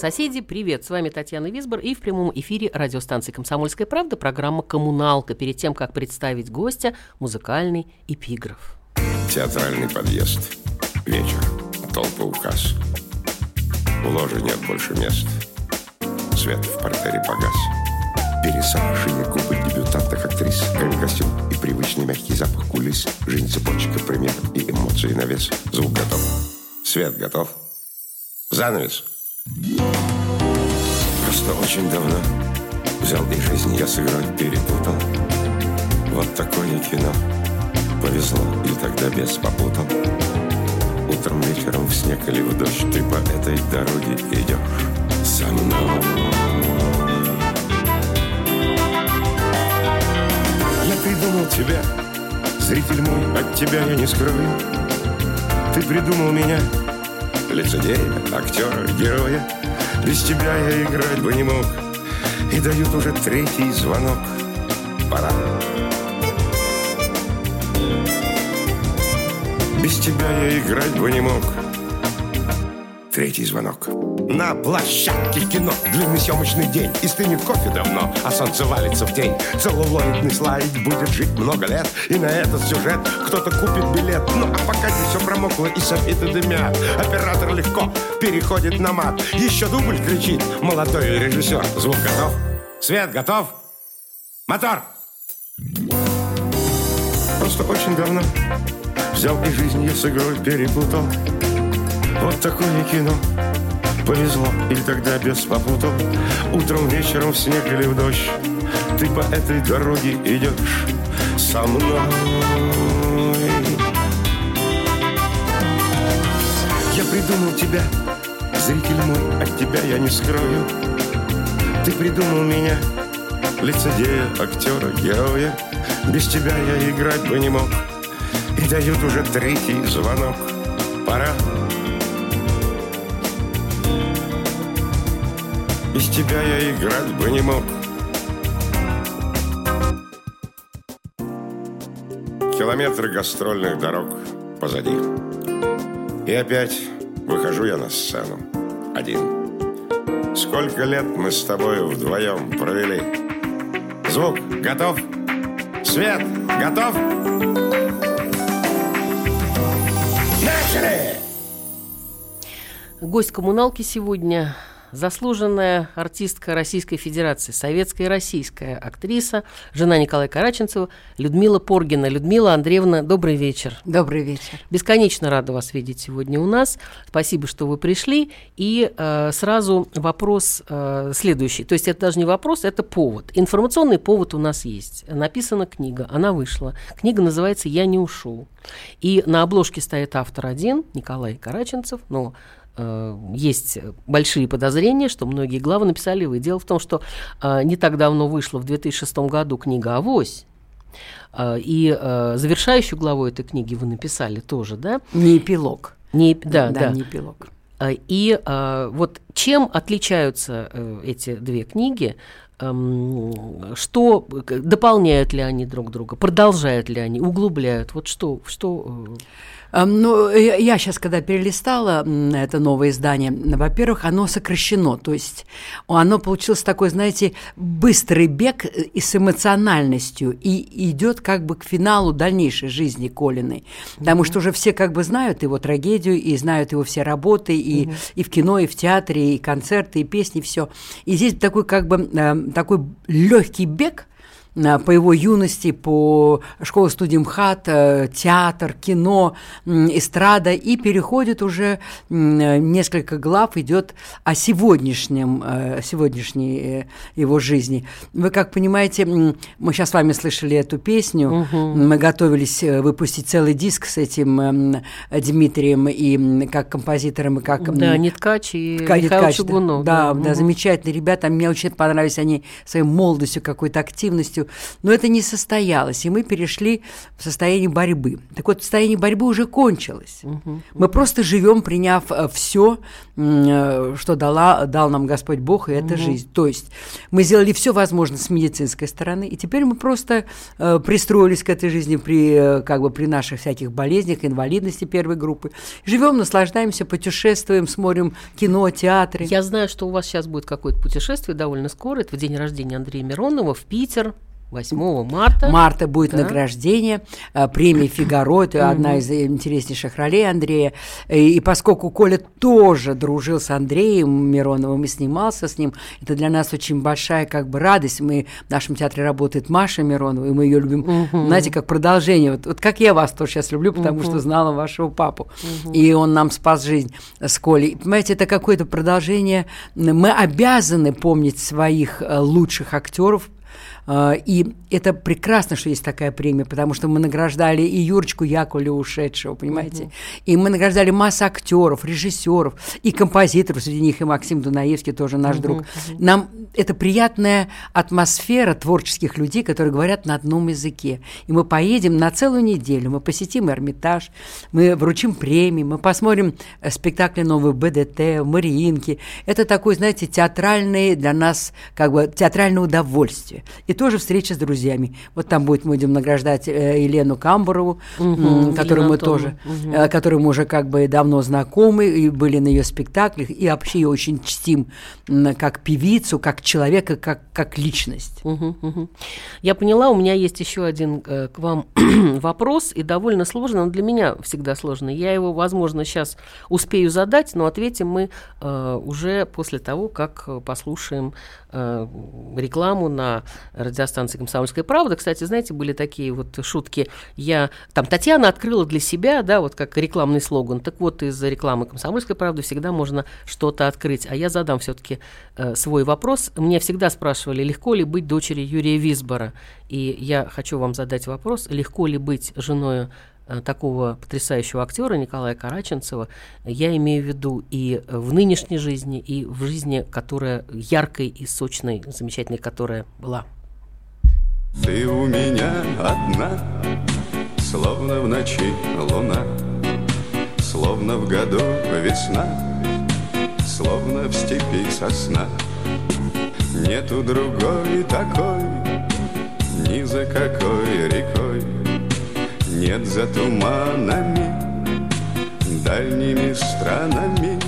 Соседи, привет! С вами Татьяна Висбор и в прямом эфире радиостанции «Комсомольская правда» программа «Коммуналка». Перед тем, как представить гостя, музыкальный эпиграф. Театральный подъезд. Вечер. Толпа указ. В ложе нет больше мест. Свет в портере погас. Пересохшие губы дебютантных актрис, костюм и привычный мягкий запах кулис, жизнь цепочка, пример и эмоции на вес. Звук готов. Свет готов. Занавес. Просто очень давно взял и жизнь я сыграть перепутал. Вот такое кино. Повезло, и тогда без попутал. Утром, вечером в снег или в дождь Ты по этой дороге идешь со мной. Я придумал тебя, зритель мой, от тебя я не скрою. Ты придумал меня, лицедея, актера, героя. Без тебя я играть бы не мог. И дают уже третий звонок. Пора. Без тебя я играть бы не мог. Третий звонок. На площадке кино Длинный съемочный день. И стынет кофе давно А солнце валится в тень. Целлулоидный слайд Будет жить много лет. И на этот сюжет Кто-то купит билет. Ну а пока здесь все промокло И софиты дымят. Оператор легко переходит на мат. Еще дубль кричит. Молодой режиссер Звук готов? Свет готов? Мотор! Просто очень давно Взял и жизнь я с игрой перепутал. Вот такое кино Повезло, или тогда без попутал Утром, вечером в снег или в дождь. Ты по этой дороге идешь со мной. Я придумал тебя, зритель мой, от тебя я не скрою. Ты придумал меня, лицедея, актера, героя. Без тебя я играть бы не мог. И дают уже третий звонок. Пора тебя я играть бы не мог. Километры гастрольных дорог позади. И опять выхожу я на сцену. Один. Сколько лет мы с тобой вдвоем провели. Звук готов? Свет готов? Начали! Гость коммуналки сегодня заслуженная артистка Российской Федерации, советская и российская актриса, жена Николая Караченцева, Людмила Поргина. Людмила Андреевна, добрый вечер. Добрый вечер. Бесконечно рада вас видеть сегодня у нас. Спасибо, что вы пришли. И э, сразу вопрос э, следующий. То есть это даже не вопрос, это повод. Информационный повод у нас есть. Написана книга, она вышла. Книга называется «Я не ушел». И на обложке стоит автор один, Николай Караченцев, но Э, есть большие подозрения, что многие главы написали вы. Дело в том, что э, не так давно вышла в 2006 году книга «Авось», э, и завершающую главу этой книги вы написали тоже, да? Не эпилог. Не, да, да, да, не эпилог. И вот чем отличаются эти две книги? Эм, что дополняют ли они друг друга, продолжают ли они, углубляют? Вот что, что ну, я сейчас, когда перелистала это новое издание, во-первых, оно сокращено, то есть оно получилось такой, знаете, быстрый бег э, и с эмоциональностью, и идет как бы к финалу дальнейшей жизни Колиной, потому mm-hmm. что уже все как бы знают его трагедию, и знают его все работы, и, mm-hmm. и в кино, и в театре, и концерты, и песни, все. И здесь такой как бы э, такой легкий бег, по его юности, по школе-студии МХАТ, э, театр, кино, эстрада, и переходит уже несколько глав, идет о сегодняшнем, э, сегодняшней э, его жизни. Вы как понимаете, мы сейчас с вами слышали эту песню, угу. мы готовились выпустить целый диск с этим Дмитрием и как композитором, и как... Да, Ниткач и Михаил Ниткач, Чугунов. Да, да, да, замечательные ребята, мне очень понравились они своей молодостью, какой-то активностью, но это не состоялось, и мы перешли в состояние борьбы. Так вот, состояние борьбы уже кончилось. Угу. Мы просто живем, приняв э, все, э, что дала, дал нам Господь Бог, и это угу. жизнь. То есть мы сделали все возможное с медицинской стороны, и теперь мы просто э, пристроились к этой жизни при, э, как бы, при наших всяких болезнях, инвалидности первой группы. Живем, наслаждаемся, путешествуем, смотрим кино, театры. Я знаю, что у вас сейчас будет какое-то путешествие довольно скоро. Это в день рождения Андрея Миронова в Питер. 8 марта. Марта будет да. награждение э, премии «Фигаро». Это одна из интереснейших ролей Андрея. И, и поскольку Коля тоже дружил с Андреем Мироновым и снимался с ним, это для нас очень большая как бы радость. Мы, в нашем театре работает Маша Миронова, и мы ее любим, угу. знаете, как продолжение. Вот, вот как я вас тоже сейчас люблю, потому угу. что знала вашего папу. Угу. И он нам спас жизнь с Колей. Понимаете, это какое-то продолжение. Мы обязаны помнить своих э, лучших актеров, и это прекрасно, что есть такая премия, потому что мы награждали и Юрочку Яковлева ушедшего, понимаете, угу. и мы награждали массу актеров, режиссеров и композиторов, среди них и Максим Дунаевский, тоже наш угу, друг. Угу. Нам это приятная атмосфера творческих людей, которые говорят на одном языке. И мы поедем на целую неделю, мы посетим Эрмитаж, мы вручим премии, мы посмотрим э, спектакли новые БДТ, Мариинки. Это такой, знаете, театральный для нас, как бы, театральное удовольствие. И тоже встреча с друзьями. Вот там будет, мы будем награждать э, Елену Камбурову, угу, которую мы тоже, угу. э, которую мы уже как бы давно знакомы и были на ее спектаклях, и вообще ее очень чтим как певицу, как человека, как, как личность. Угу, угу. Я поняла, у меня есть еще один э, к вам вопрос, и довольно сложный, он для меня всегда сложный. Я его, возможно, сейчас успею задать, но ответим мы э, уже после того, как послушаем э, рекламу на радиостанции «Комсомольская правда». Кстати, знаете, были такие вот шутки. Я, там, Татьяна открыла для себя, да, вот как рекламный слоган. Так вот, из-за рекламы «Комсомольской правды» всегда можно что-то открыть. А я задам все-таки э, свой вопрос. Мне всегда спрашивали, легко ли быть дочерью Юрия Висбора. И я хочу вам задать вопрос, легко ли быть женой э, такого потрясающего актера Николая Караченцева, я имею в виду и в нынешней жизни, и в жизни, которая яркой и сочной, замечательной, которая была. Ты у меня одна, словно в ночи луна, Словно в году весна, словно в степи сосна. Нету другой такой, ни за какой рекой, Нет за туманами, дальними странами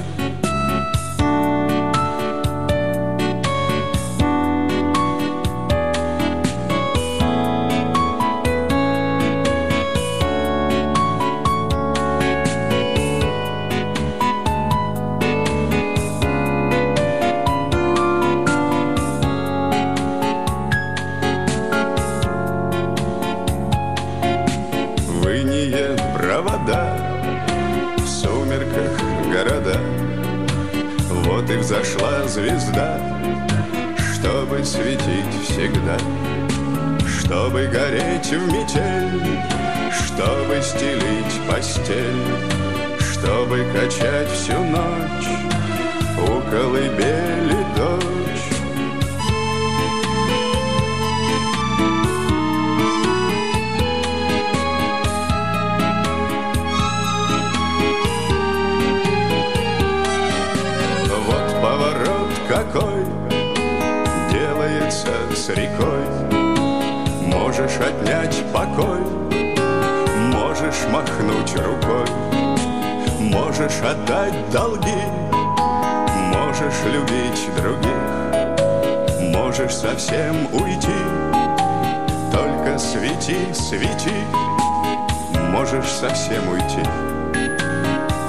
взошла звезда, чтобы светить всегда, чтобы гореть в метель, чтобы стелить постель, чтобы качать всю ночь у колыбели с рекой. Можешь отнять покой, можешь махнуть рукой, можешь отдать долги, можешь любить других, можешь совсем уйти. Только свети, свети, можешь совсем уйти.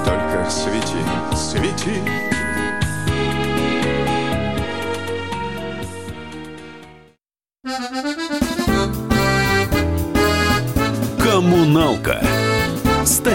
Только свети, свети.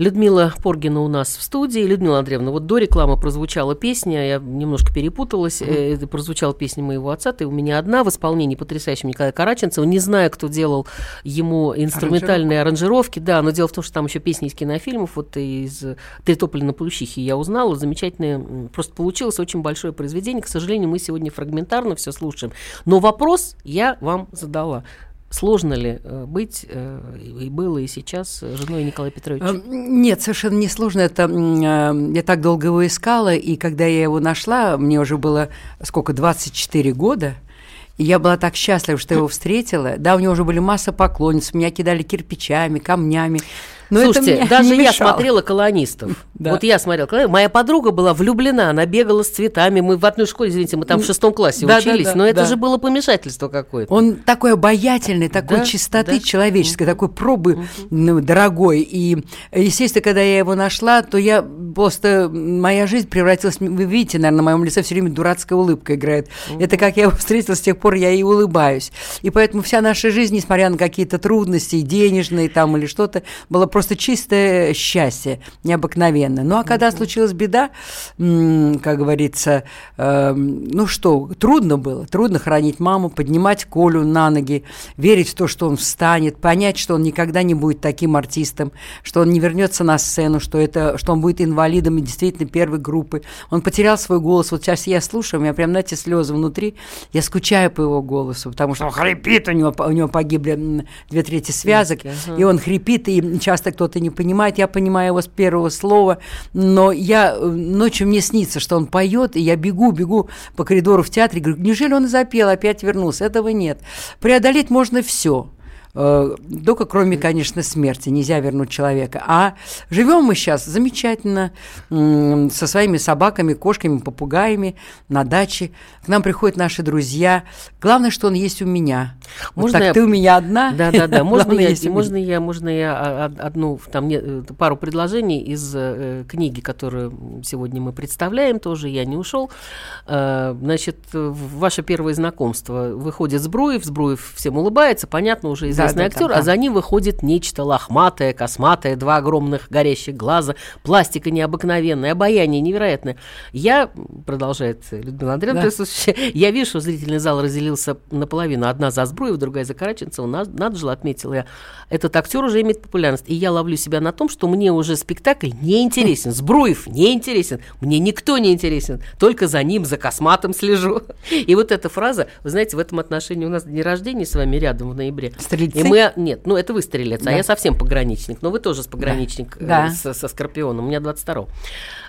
Людмила Поргина у нас в студии. Людмила Андреевна, вот до рекламы прозвучала песня, я немножко перепуталась, mm-hmm. прозвучала песня моего отца, ты у меня одна в исполнении потрясающего Николая Караченцева. Не знаю, кто делал ему инструментальные аранжировки, да, но дело в том, что там еще песни из кинофильмов, вот из «Три тополя на Плющихе» я узнала, замечательное, просто получилось очень большое произведение. К сожалению, мы сегодня фрагментарно все слушаем. Но вопрос я вам задала. Сложно ли э, быть, э, и было, и сейчас, женой Николая Петровича? Эм, нет, совершенно не сложно. Это, э, я так долго его искала, и когда я его нашла, мне уже было, сколько, 24 года, я была так счастлива, что его встретила. Да, у него уже были масса поклонниц, меня кидали кирпичами, камнями. Но Слушайте, даже я смотрела колонистов. Да. Вот я смотрела колонистов. Моя подруга была влюблена, она бегала с цветами. Мы в одной школе, извините, мы там в шестом классе да, учились, да, да, но это да. же было помешательство какое-то. Он такой обаятельный, такой да, чистоты да. человеческой, такой пробы ну, дорогой. И, естественно, когда я его нашла, то я просто... Моя жизнь превратилась... Вы видите, наверное, на моем лице все время дурацкая улыбка играет. Это как я его встретила, с тех пор я и улыбаюсь. И поэтому вся наша жизнь, несмотря на какие-то трудности, денежные там или что-то, была просто чистое счастье, необыкновенное. Ну а когда случилась беда, как говорится, э, ну что, трудно было, трудно хранить маму, поднимать Колю на ноги, верить в то, что он встанет, понять, что он никогда не будет таким артистом, что он не вернется на сцену, что, это, что он будет инвалидом и действительно первой группы. Он потерял свой голос. Вот сейчас я слушаю, у меня прям, знаете, слезы внутри. Я скучаю по его голосу, потому что он хрипит, у него, у него погибли две трети связок, и он хрипит, и часто кто-то не понимает, я понимаю его с первого слова, но я э, ночью мне снится, что он поет, и я бегу, бегу по коридору в театре, говорю, неужели он запел, опять вернулся? Этого нет. Преодолеть можно все. Э, только кроме, конечно, смерти, нельзя вернуть человека. А живем мы сейчас замечательно со своими собаками, кошками, попугаями на даче. К нам приходят наши друзья. Главное, что он есть у меня. Можно вот так я... ты у меня одна? Да, да, да. Можно я, можно я, можно я одну там э, пару предложений из э, книги, которую сегодня мы представляем, тоже я не ушел. Э, значит, ваше первое знакомство выходит Збруев, Збруев всем улыбается, понятно уже из известный да, актер, да, да, а за ним выходит нечто лохматое, косматое, два огромных горящих глаза, пластика необыкновенная, обаяние невероятное. Я, продолжает Людмила Андреевна, да. я вижу, что зрительный зал разделился наполовину. Одна за Збруева, другая за Караченцева. Надо, надо же, отметила я. Этот актер уже имеет популярность. И я ловлю себя на том, что мне уже спектакль не интересен. Збруев не интересен. Мне никто не интересен. Только за ним, за косматом слежу. И вот эта фраза, вы знаете, в этом отношении у нас день рождения с вами рядом в ноябре. Стрельцы? И мы, нет, ну это вы стрелец, а да. а я совсем пограничник. Но вы тоже с пограничник да. Э, со, со Скорпионом. У меня 22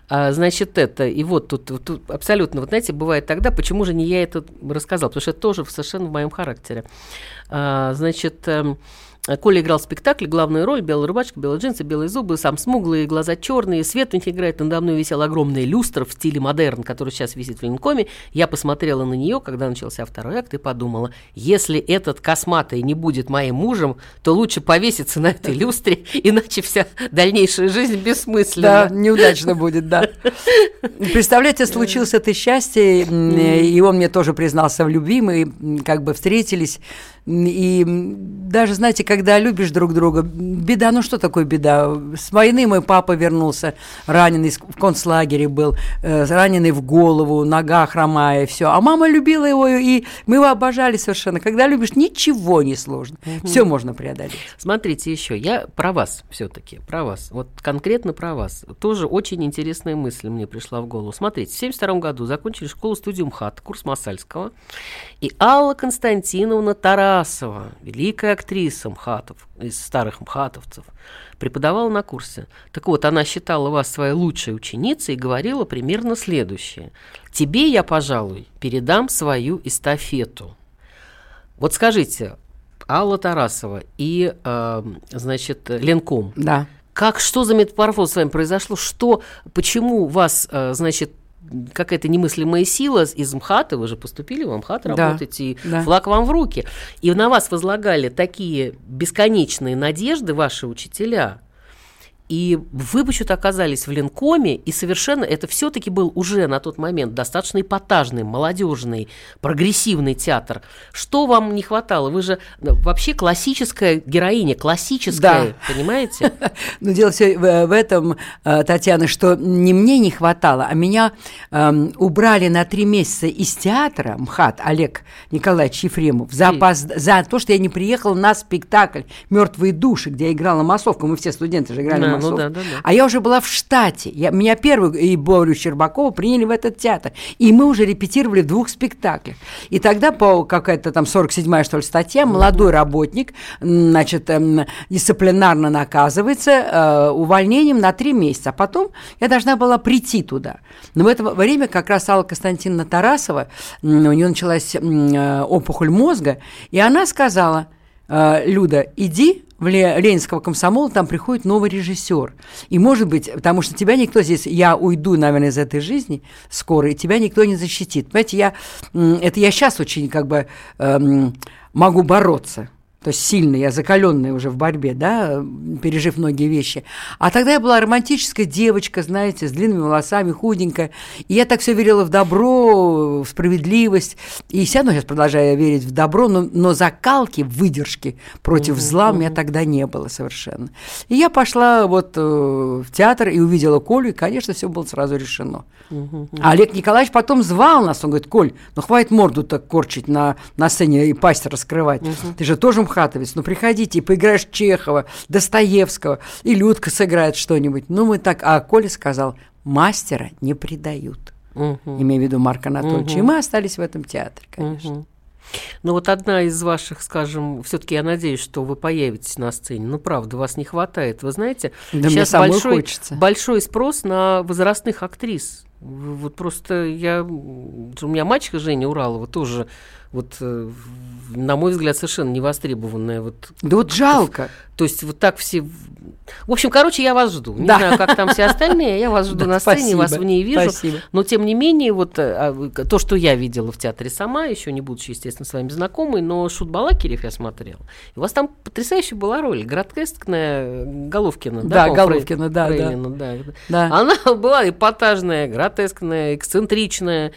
а, Значит, это, и вот тут, тут абсолютно, вот знаете, бывает тогда, почему же не я это рассказал, потому что это тоже совершенно в моем характере. А, значит, эм, Коля играл в спектакле, главную роль, белая рубашка, белые джинсы, белые зубы, сам смуглые, глаза черные, свет у них играет, надо мной висела огромная люстра в стиле модерн, который сейчас висит в Ленкоме. Я посмотрела на нее, когда начался второй акт, и подумала, если этот косматый не будет моим мужем, то лучше повеситься на этой люстре, иначе вся дальнейшая жизнь бессмысленна. Да, неудачно будет, да. Представляете, случилось это счастье, и он мне тоже признался в любви, мы как бы встретились, и даже, знаете, когда любишь друг друга, беда, ну что такое беда? С войны мой папа вернулся, раненый, в концлагере был, э, раненый в голову, нога хромая, все. А мама любила его, и мы его обожали совершенно. Когда любишь, ничего не сложно. Угу. Все можно преодолеть. Смотрите еще, я про вас все-таки, про вас, вот конкретно про вас. Тоже очень интересная мысль мне пришла в голову. Смотрите, в 72 году закончили школу студию МХАТ, курс Масальского, и Алла Константиновна Тара Тарасова, великая актриса МХАТов, из старых МХАТовцев, преподавала на курсе. Так вот, она считала вас своей лучшей ученицей и говорила примерно следующее. «Тебе я, пожалуй, передам свою эстафету». Вот скажите, Алла Тарасова и, э, значит, Ленком. Да. Как, что за метаморфоз с вами произошло? Что, почему вас, э, значит, какая-то немыслимая сила из МХАТа, вы же поступили в МХАТ, Да, работаете, и да. флаг вам в руки. И на вас возлагали такие бесконечные надежды ваши учителя. И вы почему-то оказались в Ленкоме, и совершенно это все-таки был уже на тот момент достаточно эпатажный, молодежный, прогрессивный театр. Что вам не хватало? Вы же ну, вообще классическая героиня, классическая, понимаете? Но дело все в, этом, э, Татьяна, что не мне не хватало, а меня эм, убрали на три месяца из театра МХАТ Олег Николаевич Ефремов за то, что я не приехала на спектакль «Мертвые души», где я играла массовку. Мы все студенты же играли Ну да, да, да. А я уже была в штате. Я, меня первую и Борю Щербакова приняли в этот театр. И мы уже репетировали в двух спектаклях. И тогда по какая-то там 47-я, что ли, статья, молодой работник, значит, эм, дисциплинарно наказывается э, увольнением на три месяца. А потом я должна была прийти туда. Но в это время как раз Алла Константиновна Тарасова, у нее началась э, опухоль мозга, и она сказала, э, Люда, иди в Ле- Ленинского комсомола, там приходит новый режиссер. И, может быть, потому что тебя никто здесь, я уйду, наверное, из этой жизни скоро, и тебя никто не защитит. Понимаете, я, это я сейчас очень как бы эм, могу бороться. То есть сильно, я закаленная уже в борьбе, да, пережив многие вещи. А тогда я была романтическая девочка, знаете, с длинными волосами, худенькая. И я так все верила в добро, в справедливость. И все равно сейчас продолжаю верить в добро, но, но закалки, выдержки против зла у меня тогда не было совершенно. И я пошла вот э, в театр и увидела Колю, и, конечно, все было сразу решено. А Олег Николаевич потом звал нас, он говорит, Коль, ну хватит морду так корчить на, на сцене и пасть раскрывать. Ты же тоже мхатовец, ну приходите и поиграешь Чехова, Достоевского, и Людка сыграет что-нибудь. Ну мы так, а Коля сказал, мастера не предают. Имея в виду Марка Анатольевича. И мы остались в этом театре, конечно. Мгм. Ну вот одна из ваших, скажем, все-таки я надеюсь, что вы появитесь на сцене. Ну правда, вас не хватает. Вы знаете, Да сейчас большой, хочется. большой спрос на возрастных актрис. Вот просто я, у меня мачеха Женя Уралова тоже, вот, э, на мой взгляд, совершенно невостребованная. Вот, Да вот жалко. то есть вот так все... В общем, короче, я вас жду. Не Да. знаю, как там все остальные, я вас жду Да, на сцене, спасибо, вас в ней вижу. спасибо. Но тем не менее, вот э, а, то, что я видела в театре сама, еще не будучи, естественно, с вами знакомой, но Шут Балакирев я смотрела. И у вас там потрясающая была роль. Гротескная Головкина. Да, по-моему, Головкина, да, да. Фрейлина, да. Да. Она была эпатажная, гротескная, эксцентричная.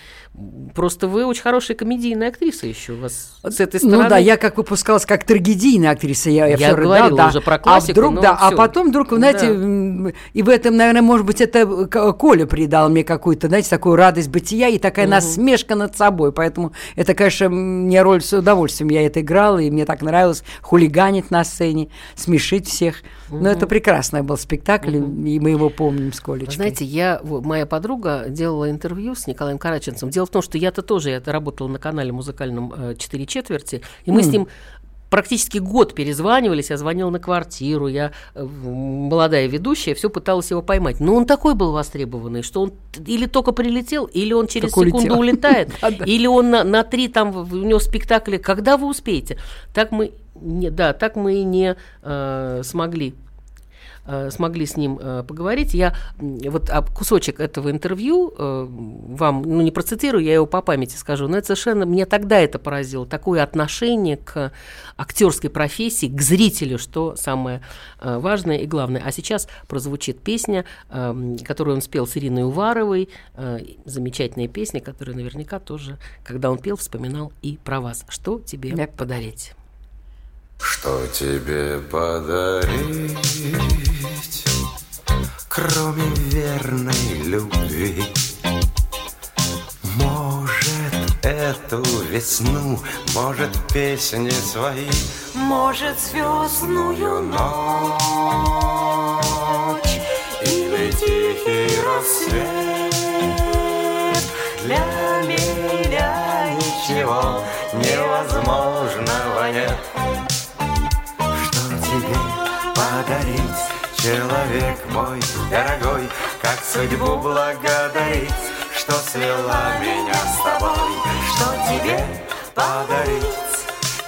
Просто вы очень хорошая комедийная актриса еще у вас с этой стороны. Ну да, я как выпускалась как трагедийная актриса, я, я, Я всё говорила да. уже про классику, А вдруг, но да, а потом вдруг, вы знаете, Да. и в этом, наверное, может быть, это Коля придал мне какую-то, знаете, такую радость бытия и такая насмешка над собой, поэтому это, конечно, мне роль с удовольствием, я это играла, и мне так нравилось хулиганить на сцене, смешить всех. Но это прекрасный был спектакль, и мы его помним с Колечкой. Знаете, я, моя подруга делала интервью с Николаем Караченцем. Дело в том, что я-то тоже, я работала на канале музыкальном э, «Четыре четверти», и мы с ним практически год перезванивались, я звонила на квартиру, я э, молодая ведущая, все пыталась его поймать. Но он такой был востребованный, что он или только прилетел, или он через Как секунду улетел. улетает, или он на, на три там у него спектакли. Когда вы успеете? Так мы, не, да, так мы и не э, смогли э, смогли с ним э, поговорить. Я вот а, кусочек этого интервью э, вам, ну не процитирую, я его по памяти скажу, но это совершенно, мне тогда это поразило, такое отношение к актерской профессии, к зрителю, что самое э, важное и главное. А сейчас прозвучит песня, э, которую он спел с Ириной Уваровой, э, замечательная песня, которая наверняка тоже, когда он пел, вспоминал и про вас. Что тебе Да. подарить? Что тебе подарить, кроме верной любви? Может, эту весну, может, песни свои, может, звездную ночь или тихий рассвет. Для меня ничего невозможного нет. Человек мой дорогой, как судьбу благодарить Что свела меня с тобой, что тебе подарить.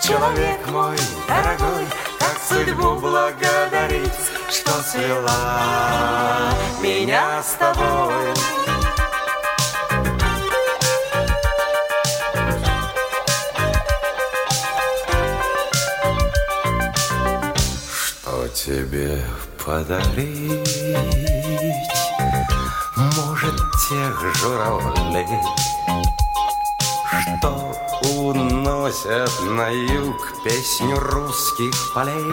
Человек мой дорогой, как судьбу благодарить Что свела меня с тобой. Что тебе подарить? Может, тех журавлей, Что уносят на юг Песню русских полей?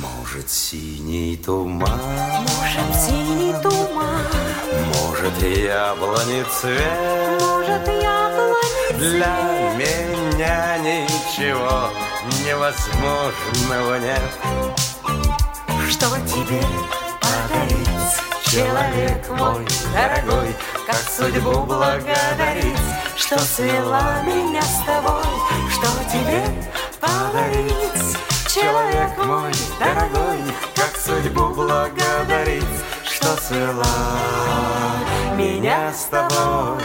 Может, синий туман? Может, синий туман, Может, яблони цвет? может, яблони Для меня ничего невозможного нет. Что тебе подарить, человек мой дорогой, Как судьбу благодарить, что свела меня с тобой, Что тебе подарить, человек мой дорогой, Как судьбу благодарить, что свела меня с тобой.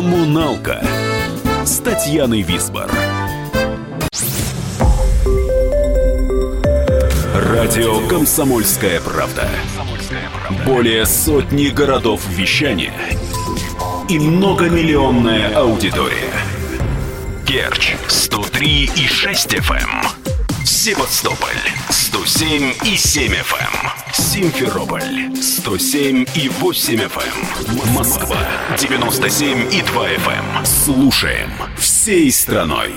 Коммуналка с Татьяной Висбор. Радио Комсомольская правда". Более сотни городов вещания и многомиллионная аудитория. Керчь 103 и 6 FM. Севастополь 107 и 7 FM. Симферополь 107 и 8 FM. Москва 97 и 2 FM. Слушаем всей страной.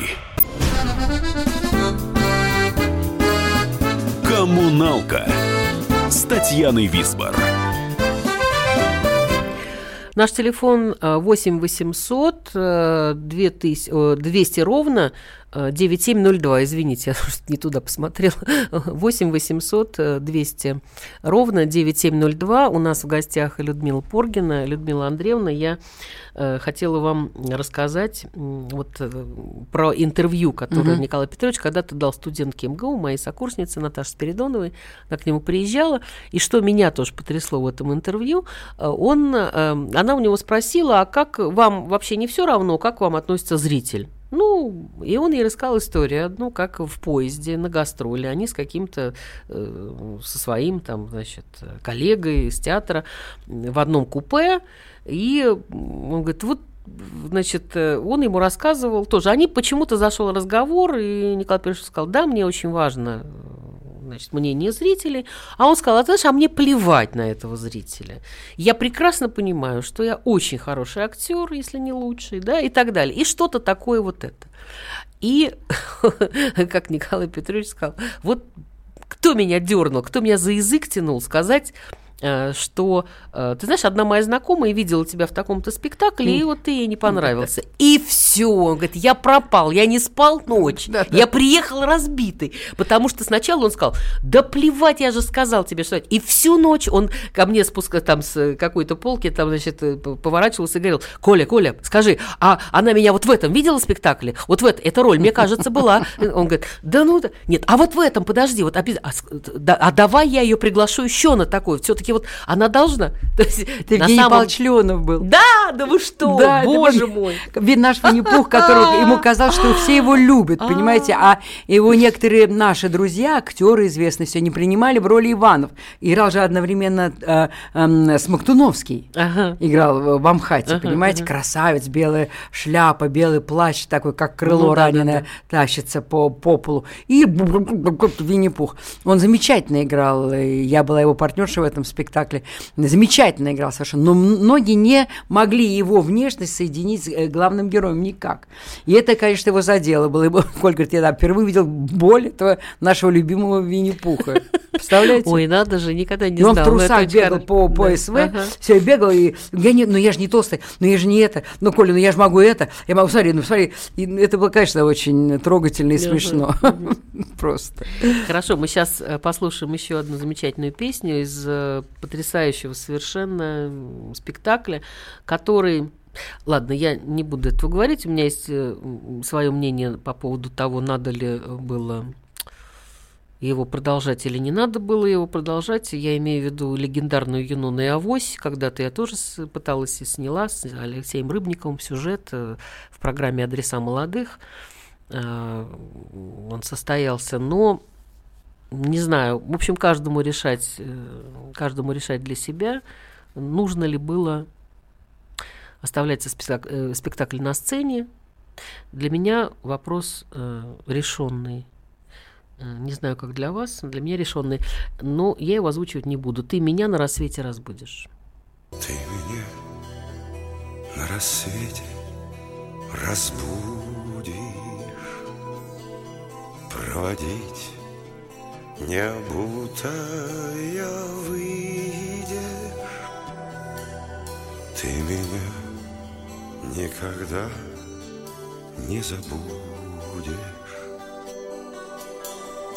Коммуналка с Татьяной Висбор. Наш телефон э, 8 800 э, 2000, э, 200 ровно 9702. Извините, я не туда посмотрела. 8 800 э, 200 ровно 9702. У нас в гостях Людмила Поргина. Людмила Андреевна, я э, хотела вам рассказать вот э, про интервью, которое Николай Петрович когда-то дал студентке МГУ, моей сокурснице Наташе Спиридоновой. Она к нему приезжала. И что меня тоже потрясло в этом интервью, э, он, э, она у него спросила, а как вам вообще не все равно, как вам относится зритель? Ну, и он ей рассказал историю одну, как в поезде на гастроли. Они с каким-то, э, со своим там, значит, коллегой из театра в одном купе. И он говорит, вот Значит, он ему рассказывал тоже. Они почему-то зашел разговор, и Николай Петрович сказал, да, мне очень важно значит, мнение зрителей. А он сказал, а знаешь, а мне плевать на этого зрителя. Я прекрасно понимаю, что я очень хороший актер, если не лучший, да, и так далее. И что-то такое вот это. И, как Николай Петрович сказал, вот кто меня дернул, кто меня за язык тянул сказать, что, э, ты знаешь, одна моя знакомая видела тебя в таком-то спектакле, и вот ты ей не понравился. И все, он говорит, я пропал, я не спал ночь, я приехал разбитый, потому что сначала он сказал, да плевать, я же сказал тебе, что... это». И всю ночь он ко мне спускал там с какой-то полки, там, значит, э, поворачивался и говорил, Коля, Коля, скажи, а она меня вот в этом видела в спектакле? Вот в этом, эта роль, мне кажется, была. Он говорит, да ну, да, нет, а вот в этом, подожди, вот, а, да, а давай я ее приглашу еще на такой, все-таки вот она должна. То есть, Это Евгений самом- Павлович Леонов был. Да, да вы что, Да, боже мой. Вин- Наш Винни-Пух, который ему казалось, что все его любят, понимаете, а его некоторые наши друзья, актеры известные, все не принимали в роли Иванов. Играл же одновременно э, эм, Смоктуновский. Ага. Играл в- Амхате, Ага, понимаете, красавец, белая шляпа, белый плащ такой, как крыло Ну да, да, раненое, тащится по, по полу. И Винни-Пух. Он замечательно играл, я была его партнерша в этом спектакле. Замечательно играл совершенно. Но многие не могли его внешность соединить с э, главным героем никак. И это, конечно, его задело было. И Коль говорит, я да, впервые видел боль этого нашего любимого Винни-Пуха. Представляете? Ой, надо же, никогда не И он в но трусах бегал по, по Да, СВ, ага. все, бегал, и я не, ну я же не толстый, ну я же не это, ну Коля, ну я же могу это, я могу, смотри, ну смотри, и это было, конечно, очень трогательно и смешно, просто. Хорошо, мы сейчас послушаем еще одну замечательную песню из э, потрясающего совершенно спектакля, который Ладно, я не буду этого говорить. У меня есть свое мнение по поводу того, надо ли было его продолжать или не надо было его продолжать. Я имею в виду легендарную Юнону и Авось. Когда-то я тоже пыталась и сняла с Алексеем Рыбниковым сюжет э, в программе «Адреса молодых». Э, он состоялся, но не знаю, в общем, каждому решать, э, каждому решать для себя, нужно ли было оставлять спектакль на сцене. Для меня вопрос решенный Э, не знаю, как для вас, для меня решенный, но я его озвучивать не буду. Ты меня на рассвете разбудишь. Ты меня на рассвете разбудишь, проводить не обутая выйдешь. Ты меня никогда не забудешь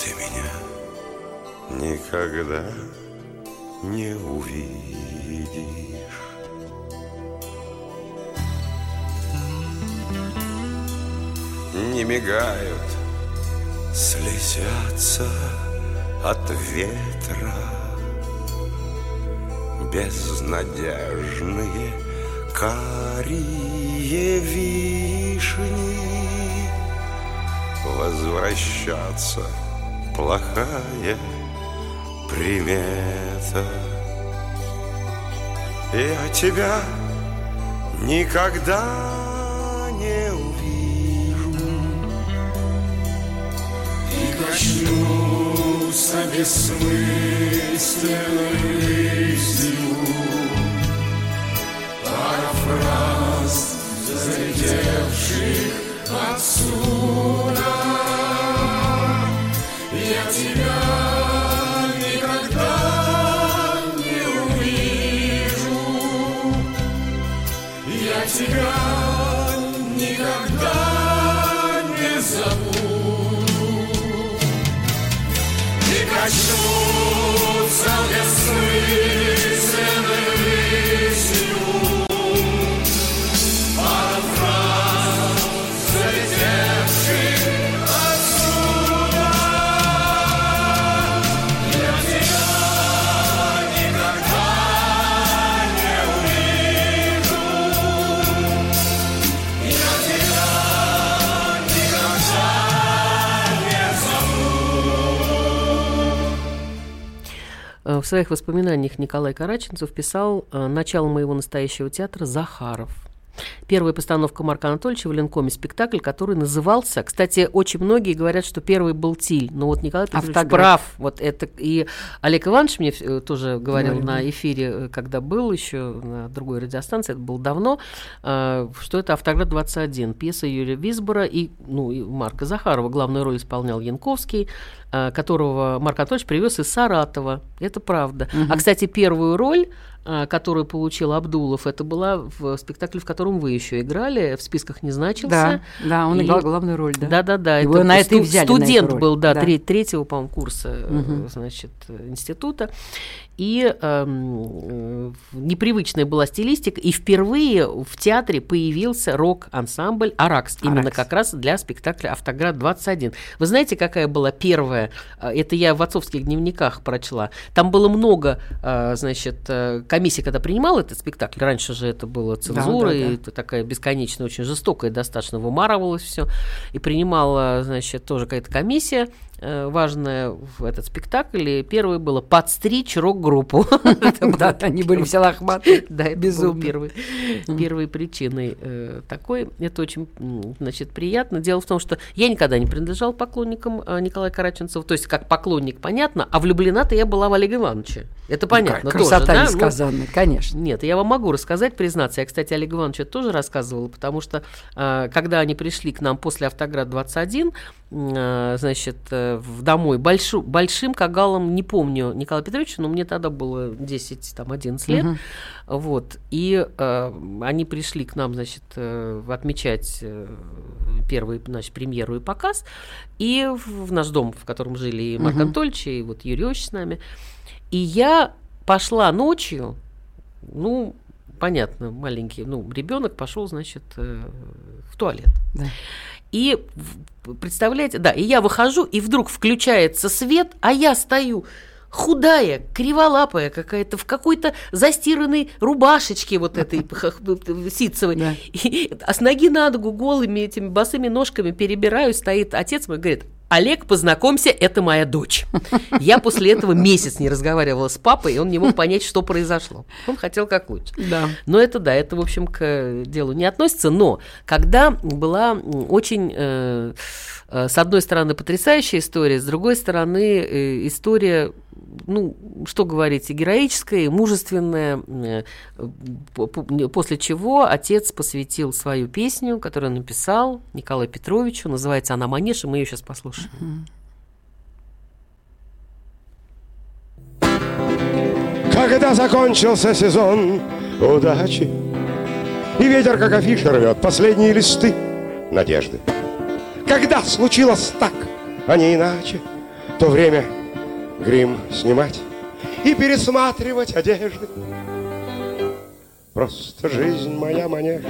ты меня никогда не увидишь. Не мигают, слезятся от ветра Безнадежные карие вишни Возвращаться — плохая примета. Я тебя никогда качнусь бессмысленной жизнью Пара фраз, залетевших отсюда тебя никогда не увижу. Я тебя никогда И качнуться В своих воспоминаниях Николай Караченцев писал э, «Начало моего настоящего театра Захаров». Первая постановка Марка Анатольевича в Ленкоме спектакль, который назывался, кстати, очень многие говорят, что первый был Тиль, но вот Николай Петрович Автограф. прав, вот это и Олег Иванович мне э, тоже говорил Говорил, на эфире, э, когда был еще на другой радиостанции, это было давно, э, что это «Автограф 21», пьеса Юрия Висбора и, ну, и Марка Захарова. Главную роль исполнял Янковский, э, которого Марк Анатольевич привез из Саратова. Это правда. А, кстати, первую роль которую получил Абдулов, это была в спектакле, в котором вы еще играли, в списках не значился. Да, да, он И- играл главную роль, да. Да, да, да. Его на это и сту- взяли, на эту Студент роль. был, да, Да. тре- третьего, по-моему, курса, э, значит, э, института. И э, непривычная была стилистика, и впервые в театре появился рок-ансамбль «Аракс», именно «Аракс». как раз для спектакля «Автоград 21». Вы знаете, какая была первая? э, Это я в отцовских дневниках прочла. Там было много, э, значит, комиссий, когда принимал этот спектакль. Раньше же это было цензура, да, и да. это такая бесконечная, очень жестокая достаточно, вымарывалось все. И принимала, значит, тоже какая-то комиссия э, важная в этот спектакль. И первое было подстричь рок-группу. Да, они были все лохматые. да, это Безумно. было первой, причиной э, такой. Это очень, значит, приятно. Дело в том, что я никогда не принадлежал поклонникам э, Николая Караченцева. То есть, как поклонник, понятно, а влюблена-то я была в Олега Ивановича. Это понятно тоже, Красота? Ну, несказанная, конечно. нет, я вам могу рассказать, признаться. Я, кстати, Олег Иванович это тоже рассказывала, потому что когда они пришли к нам после Автоград 21, э, значит, э, в домой большу, большим кагалом, не помню Николая Петровича, но мне тогда было 10, там, 11 лет. Вот. И э, они пришли к нам, значит, э, отмечать э, первый, значит, премьеру и показ. И в, в наш дом, в котором жили и Марк Анатольевич, и вот Юрий Ильич с нами. И я пошла ночью, ну, понятно, маленький, ну, ребенок пошел, значит, э, в туалет. Да. И представляете, да, и я выхожу, и вдруг включается свет, а я стою худая, криволапая какая-то, в какой-то застиранной рубашечке вот этой ситцевой. Да. И- а с ноги на ногу голыми этими босыми ножками перебираю, стоит отец мой, говорит, Олег, познакомься, это моя дочь. Я после этого месяц не разговаривала с папой, и он не мог понять, что произошло. Он хотел как лучше. Да. Но это да, это, в общем, к делу не относится. Но когда была очень, э, э, с одной стороны, потрясающая история, с другой стороны, э, история, ну, что говорить, и героическая, и мужественная, э, по- по- после чего отец посвятил свою песню, которую он написал Николаю Петровичу, называется она «Манеж», и мы ее сейчас послушаем. Когда закончился сезон удачи И ветер, как афиша, рвет последние листы надежды. Когда случилось так, а не иначе То время грим снимать И пересматривать одежды. Просто жизнь моя манеж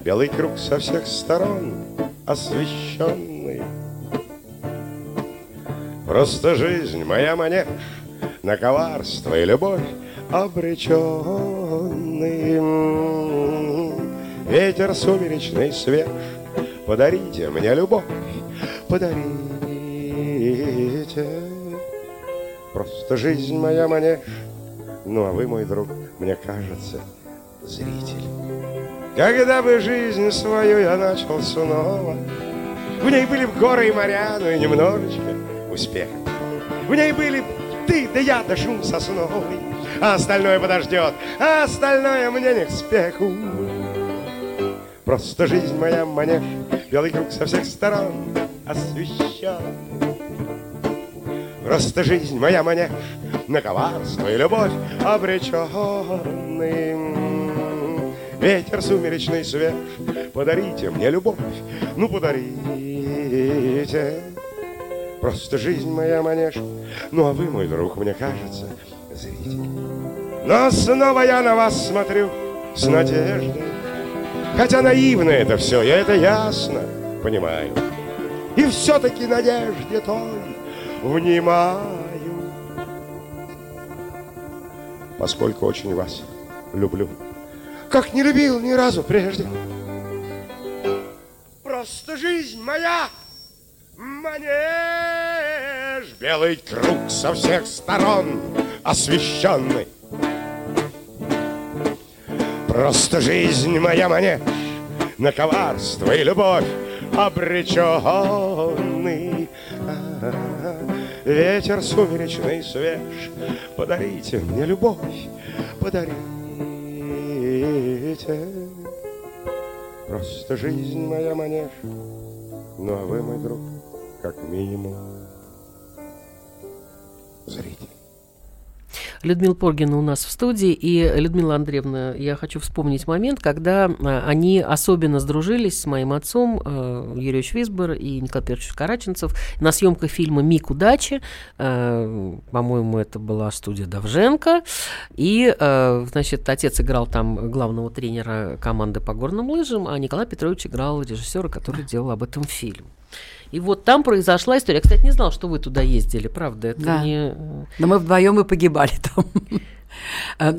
Белый круг со всех сторон освещенный. Просто жизнь моя манеж На коварство и любовь обреченный Ветер сумеречный свеж Подарите мне любовь Подарите Просто жизнь моя манеж Ну а вы, мой друг, мне кажется, зритель. Когда бы жизнь свою я начал снова В ней были б горы и моря, ну и немножечко успеха. В ней были б ты, да я, да шум сосновый. А остальное подождет, а остальное мне не к спеху. Просто жизнь моя манеж Белый круг со всех сторон освещен Просто жизнь моя манеж На коварство и любовь обреченный Ветер сумеречный свеж Подарите мне любовь. Ну подарите. Просто жизнь моя манеж Ну а вы, мой друг, мне кажется, зритель. Но снова я на вас смотрю с надеждой. Хотя наивно это все, я это ясно понимаю. И все-таки надежде той внимаю. Поскольку очень вас люблю. Как не любил ни разу прежде. Просто жизнь моя Манеж. Белый круг со всех сторон освещенный. Просто жизнь моя манеж На коварство и любовь обреченный. Ветер сумеречный свеж. Подарите мне любовь Подарите. Просто жизнь моя манеж. Ну а вы, мой друг, как минимум Зритель Людмила Поргина у нас в студии. И, Людмила Андреевна, я хочу вспомнить момент, когда а, они особенно сдружились с моим отцом э, Юрий Висбор и Николай Петрович Караченцев на съемках фильма «Миг удачи». Э, По-моему, это была студия Давженко. И, э, значит, отец играл там главного тренера команды по горным лыжам, а Николай Петрович играл режиссера, который делал об этом фильм. И вот там произошла история. Я, кстати, не знал, что вы туда ездили, правда. Это Да. не... Но мы вдвоем и погибали там.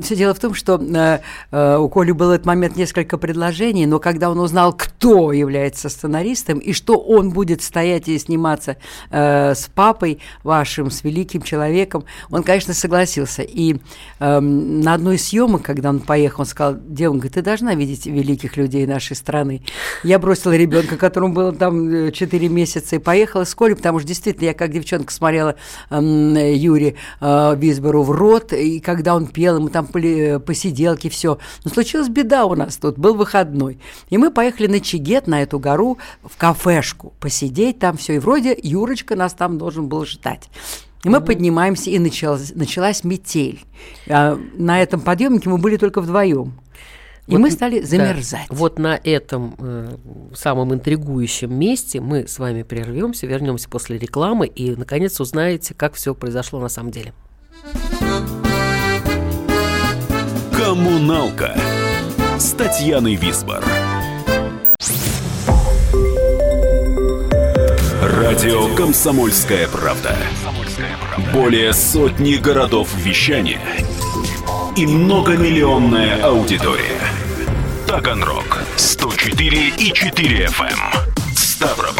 Все дело в том, что э, э, у Коли был этот момент несколько предложений, но когда он узнал, кто является сценаристом и что он будет стоять и сниматься э, с папой вашим, с великим человеком, он, конечно, согласился. И э, на одной из съемок, когда он поехал, он сказал, девушка, ты должна видеть великих людей нашей страны. Я бросила ребенка, которому было там 4 месяца, и поехала с Колей, потому что действительно я как девчонка смотрела эм, Юрия Висбору в рот, и когда он пел, и мы там были посиделки, все. Но случилась беда у нас тут, был выходной. И мы поехали на Чигет, на эту гору, в кафешку, посидеть там все. И вроде Юрочка нас там должен был ждать. И мы поднимаемся, и началась, началась метель. А, на этом подъемнике мы были только вдвоем. И Вот мы стали да, замерзать. вот на этом э, самом интригующем месте мы с вами прервемся, вернемся после рекламы и, наконец, узнаете, как все произошло на самом деле. Коммуналка с Татьяной Висбор. Радио «Комсомольская правда». Более сотни городов вещания и многомиллионная аудитория. Таганрог 104 и 4 FM. эм. Ставрополь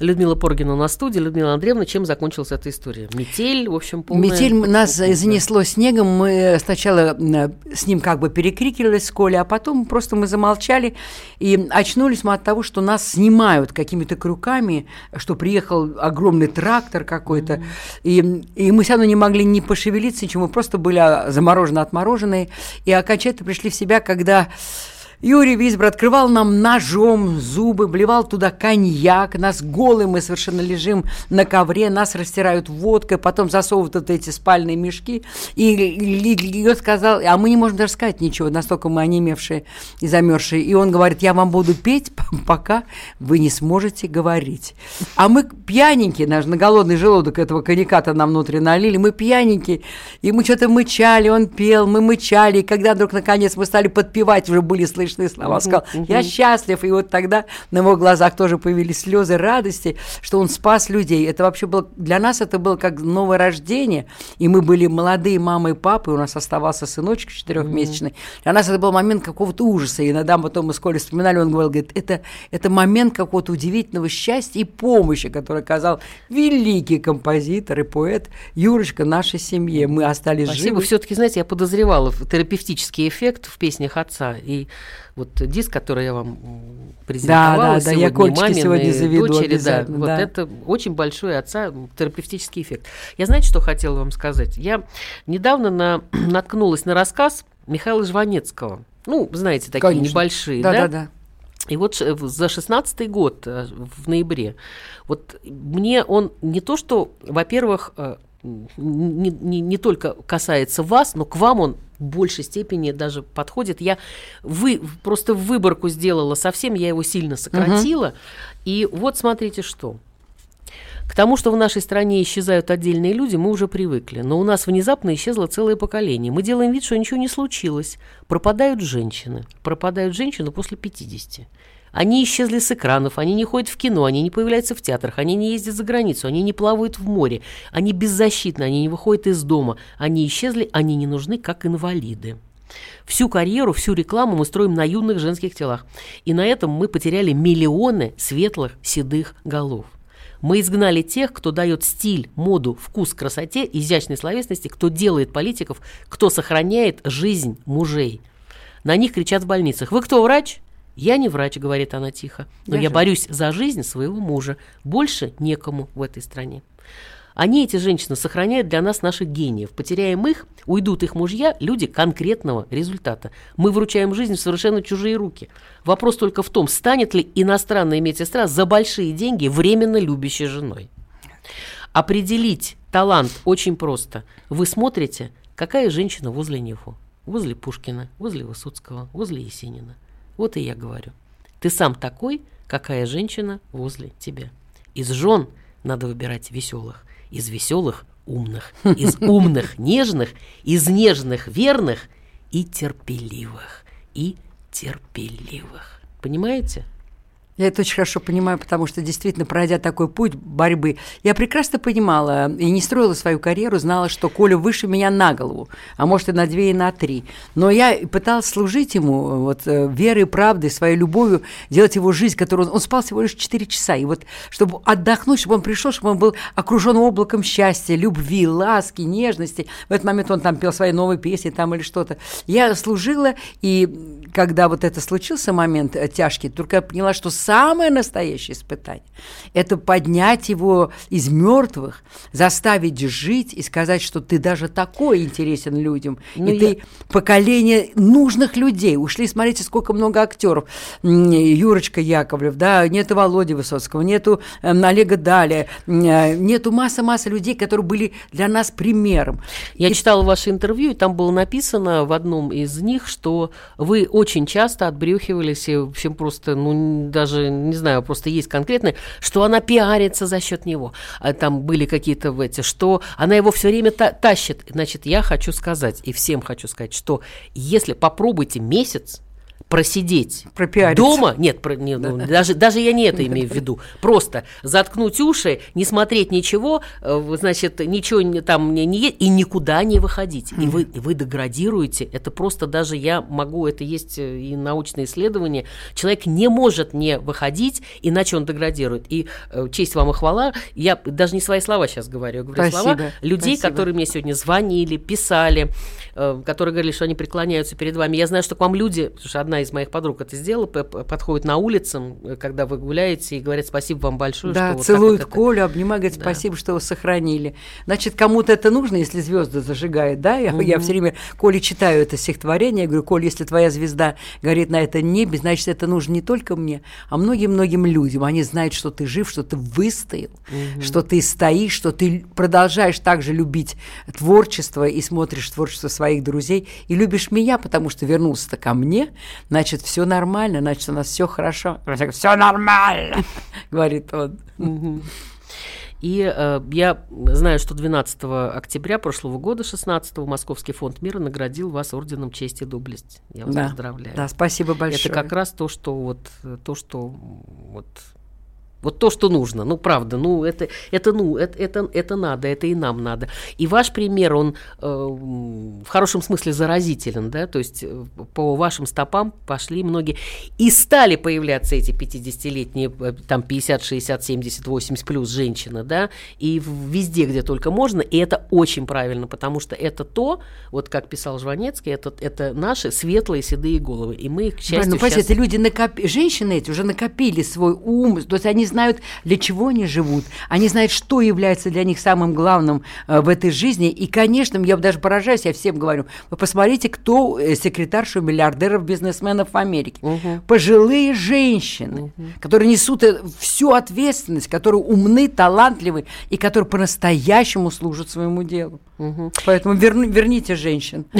Людмила Поргина на студии. Людмила Андреевна, чем закончилась эта история? Метель, в общем, полная... Метель нас Да. занесло снегом. Мы сначала э, с ним как бы перекрикивались с Колей, а потом просто мы замолчали и очнулись мы от того, что нас снимают какими-то крюками, что приехал огромный трактор какой-то. И, и мы все равно не могли ни пошевелиться, ничего. Мы просто были а, заморожены, отмороженные. И окончательно пришли в себя, когда... Юрий Висбор открывал нам ножом зубы, вливал туда коньяк, нас голые, мы совершенно лежим на ковре, нас растирают водкой, потом засовывают вот эти спальные мешки, и, он сказал, а мы не можем даже сказать ничего, настолько мы онемевшие и замерзшие, и он говорит, я вам буду петь, пока вы не сможете говорить. А мы пьяненькие, наш на голодный желудок этого коньяка-то нам внутри налили, мы пьяненькие, и мы что-то мычали, он пел, мы мычали, и когда вдруг наконец мы стали подпевать, уже были слышны слова, он сказал, я счастлив, и вот тогда на его глазах тоже появились слезы радости, что он спас людей. Это вообще было, для нас это было как новое рождение, и мы были молодые мама и папа, и у нас оставался сыночек четырехмесячный. Для нас это был момент какого-то ужаса, и иногда потом мы с Колей вспоминали, он говорил, говорит, это, это момент какого-то удивительного счастья и помощи, который оказал великий композитор и поэт Юрочка нашей семье. Мы остались Спасибо. живы. Все-таки, знаете, я подозревала терапевтический эффект в песнях отца. И вот диск, который я вам презентовала да, да, я сегодня, кольчики мамины сегодня заведу дочери, да, обязательно, вот да. это очень большой отца терапевтический эффект. Я знаете, что хотела вам сказать? Я недавно на, наткнулась на рассказ Михаила Жванецкого. Ну, знаете, такие Конечно. небольшие, Да, да? да, да. И вот за шестнадцатый год, э, в ноябре, вот мне он не то, что, во-первых, э, не, не- не только касается вас, но к вам он в большей степени даже подходит. Я вы, просто выборку сделала совсем, я его сильно сократила. И вот смотрите что. К тому, что в нашей стране исчезают отдельные люди, мы уже привыкли. Но у нас внезапно исчезло целое поколение. Мы делаем вид, что ничего не случилось. Пропадают женщины. Пропадают женщины после 50. Они исчезли с экранов, они не ходят в кино, они не появляются в театрах, они не ездят за границу, они не плавают в море, они беззащитны, они не выходят из дома. Они исчезли, они не нужны, как инвалиды. Всю карьеру, всю рекламу мы строим на юных женских телах. И на этом мы потеряли миллионы светлых, седых голов. Мы изгнали тех, кто дает стиль, моду, вкус, красоте, изящной словесности, кто делает политиков, кто сохраняет жизнь мужей. На них кричат в больницах. «Вы кто, врач?» «Я не врач», — говорит она тихо. «Но Я я борюсь за жизнь своего мужа. Больше некому в этой стране». Они, эти женщины, сохраняют для нас наших гениев. Потеряем их, уйдут их мужья, люди конкретного результата. Мы вручаем жизнь в совершенно чужие руки. Вопрос только в том, станет ли иностранная медсестра за большие деньги временно любящей женой. Определить талант очень просто. Вы смотрите, какая женщина возле него. Возле Пушкина, возле Высоцкого, возле Есенина. Вот и я говорю. Ты сам такой, какая женщина возле тебя. Из жен надо выбирать веселых, из веселых умных, из умных нежных, из нежных верных и терпеливых, и терпеливых. Понимаете? Я это очень хорошо понимаю, потому что действительно, пройдя такой путь борьбы, я прекрасно понимала и не строила свою карьеру, знала, что Коля выше меня на голову, а может и на две, и на три. Но я пыталась служить ему вот, э, верой, правдой, своей любовью, делать его жизнь, которую он, он спал всего лишь 4 часа. И вот, чтобы отдохнуть, чтобы он пришел, чтобы он был окружен облаком счастья, любви, ласки, нежности. В этот момент он там пел свои новые песни там или что-то. Я служила, и когда вот это случился момент э, тяжкий, только я поняла, что самое настоящее испытание. Это поднять его из мертвых, заставить жить и сказать, что ты даже такой интересен людям. Ну, и я- ты поколение нужных людей. Ушли, смотрите, сколько много актеров. Юрочка Яковлев, да, нету Володи Высоцкого, нету эм, Олега Даля, м, э, нету масса-масса людей, которые были для нас примером. Я И читала ваше интервью, и там было написано в одном из них, что вы очень часто отбрюхивались, и, в общем, просто, ну, н- даже, не знаю, просто есть конкретное, что она пиарится за счет него. А там были какие-то в эти, что она его все время та- тащит. Значит, я хочу сказать, и всем хочу сказать, что если попробуйте месяц просидеть Пропиариться. дома, нет, про- не, ну, даже, даже я не это имею в виду, просто заткнуть уши, не смотреть ничего, э, значит, ничего там не, не и никуда не выходить. И вы, вы деградируете. Это просто даже я могу, это есть э, и научные исследования. Человек не может не выходить, иначе он деградирует. И э, честь вам и хвала, я даже не свои слова сейчас говорю, я говорю Спасибо, слова людей, спасибо. которые мне сегодня звонили, писали, которые говорили, что они преклоняются перед вами. Я знаю, что к вам люди, потому что одна из моих подруг это сделала, подходит на улицам, э, когда вы гуляете, и говорят спасибо вам большое. Да, что вот так целуют вот это». Колю, обнимают, говорят, Да. спасибо, что вы сохранили. Значит, кому-то это нужно, если звезды зажигает, да? Я, я все время Коле читаю это стихотворение, я говорю, Коля, если твоя звезда горит на этом небе, значит, это нужно не только мне, а многим-многим людям. Они знают, что ты жив, что ты выстоял, что ты стоишь, что ты продолжаешь также любить творчество и смотришь творчество своих друзей, и любишь меня, потому что вернулся-то ко мне, значит, все нормально, значит, у нас все хорошо. Все нормально, говорит он. И э, я знаю, что 12 октября прошлого года, 16 Московский фонд мира наградил вас орденом чести и доблесть. Я вас Да, поздравляю. да, спасибо большое. Это как раз то, что вот э, то, что вот вот то, что нужно. Ну, правда, ну, это, это, ну, это, это, это надо, это и нам надо. И ваш пример, он э, в хорошем смысле заразителен, да, то есть э, по вашим стопам пошли многие. И стали появляться эти 50-летние, э, там, 50, 60, 70, 80 плюс женщины, да, и везде, где только можно, и это очень правильно, потому что это то, вот как писал Жванецкий, это, это наши светлые седые головы, и мы их, к счастью, ну, понимаете, щас- эти люди накопи... женщины эти уже накопили свой ум, то есть они знают, для чего они живут, они знают, что является для них самым главным э, в этой жизни, и, конечно, я даже поражаюсь, я всем говорю, вы посмотрите, кто э, секретарша миллиардеров, бизнесменов в Америке. Пожилые женщины, которые несут э, всю ответственность, которые умны, талантливы, и которые по-настоящему служат своему делу. Поэтому верну- верните женщин.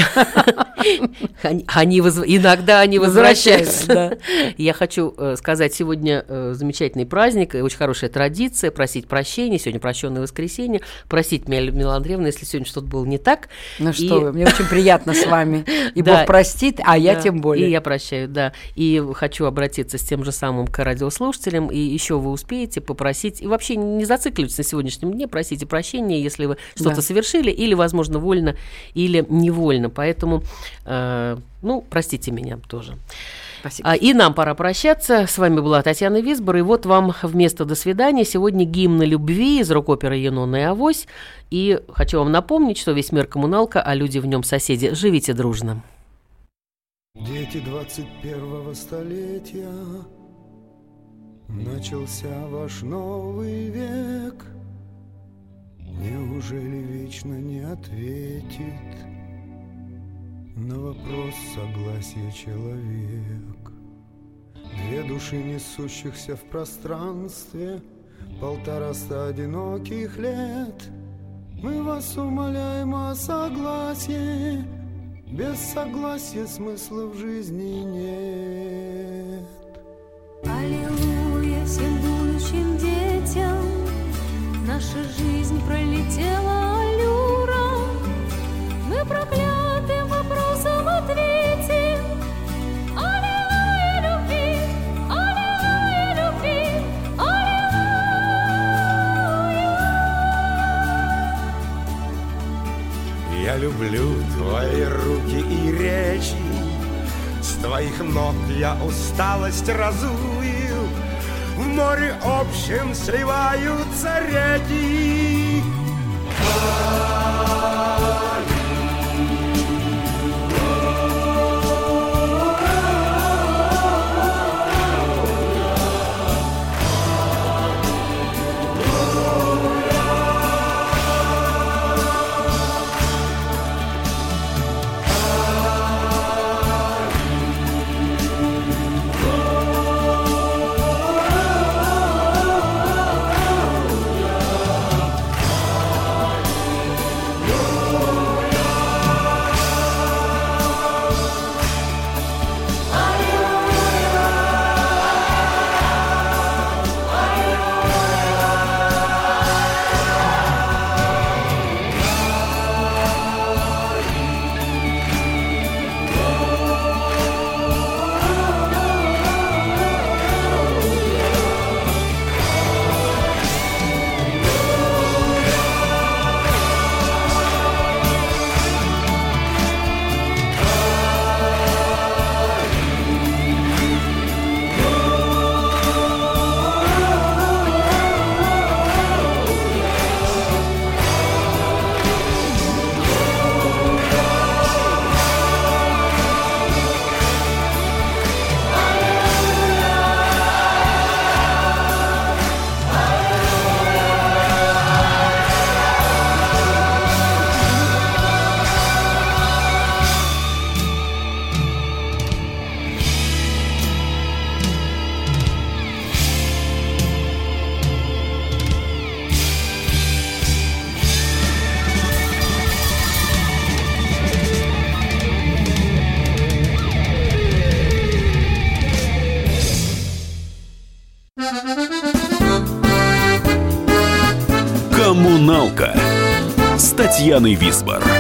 Они, иногда они Возвращаются. Я хочу сказать, сегодня замечательный праздник, и очень хорошая традиция просить прощения. Сегодня прощенное воскресенье. Простите меня, Людмила Андреевна, если сегодня что-то было не так. Ну И- что вы, мне очень приятно с вами. И. Бог простит, а я тем более. И я прощаю, да. И хочу обратиться с тем же самым к радиослушателям. И еще вы успеете попросить, и вообще не зацикливайтесь на сегодняшнем дне, просите прощения, если вы что-то совершили, или, возможно, вольно, или невольно. Поэтому, э, ну, простите меня тоже. Спасибо. А, и нам пора прощаться. С вами была Татьяна Висбор. И вот вам вместо «до свидания» сегодня гимн любви из рок-оперы «Юнона и Авось». И хочу вам напомнить, что весь мир коммуналка, а люди в нем соседи. Живите дружно. Дети 21 столетия, Начался ваш новый век. Неужели вечно не ответит На вопрос согласия человек? Две души, несущихся в пространстве, Полтораста одиноких лет. Мы вас умоляем о согласии, Без согласия смысла в жизни нет. Аллилуйя всем будущим детям Наша жизнь пролетела аллюром Мы проклятым люблю твои руки и речи. С твоих ног я усталость разую. В море общем сливаются реки Татьяной Висбор.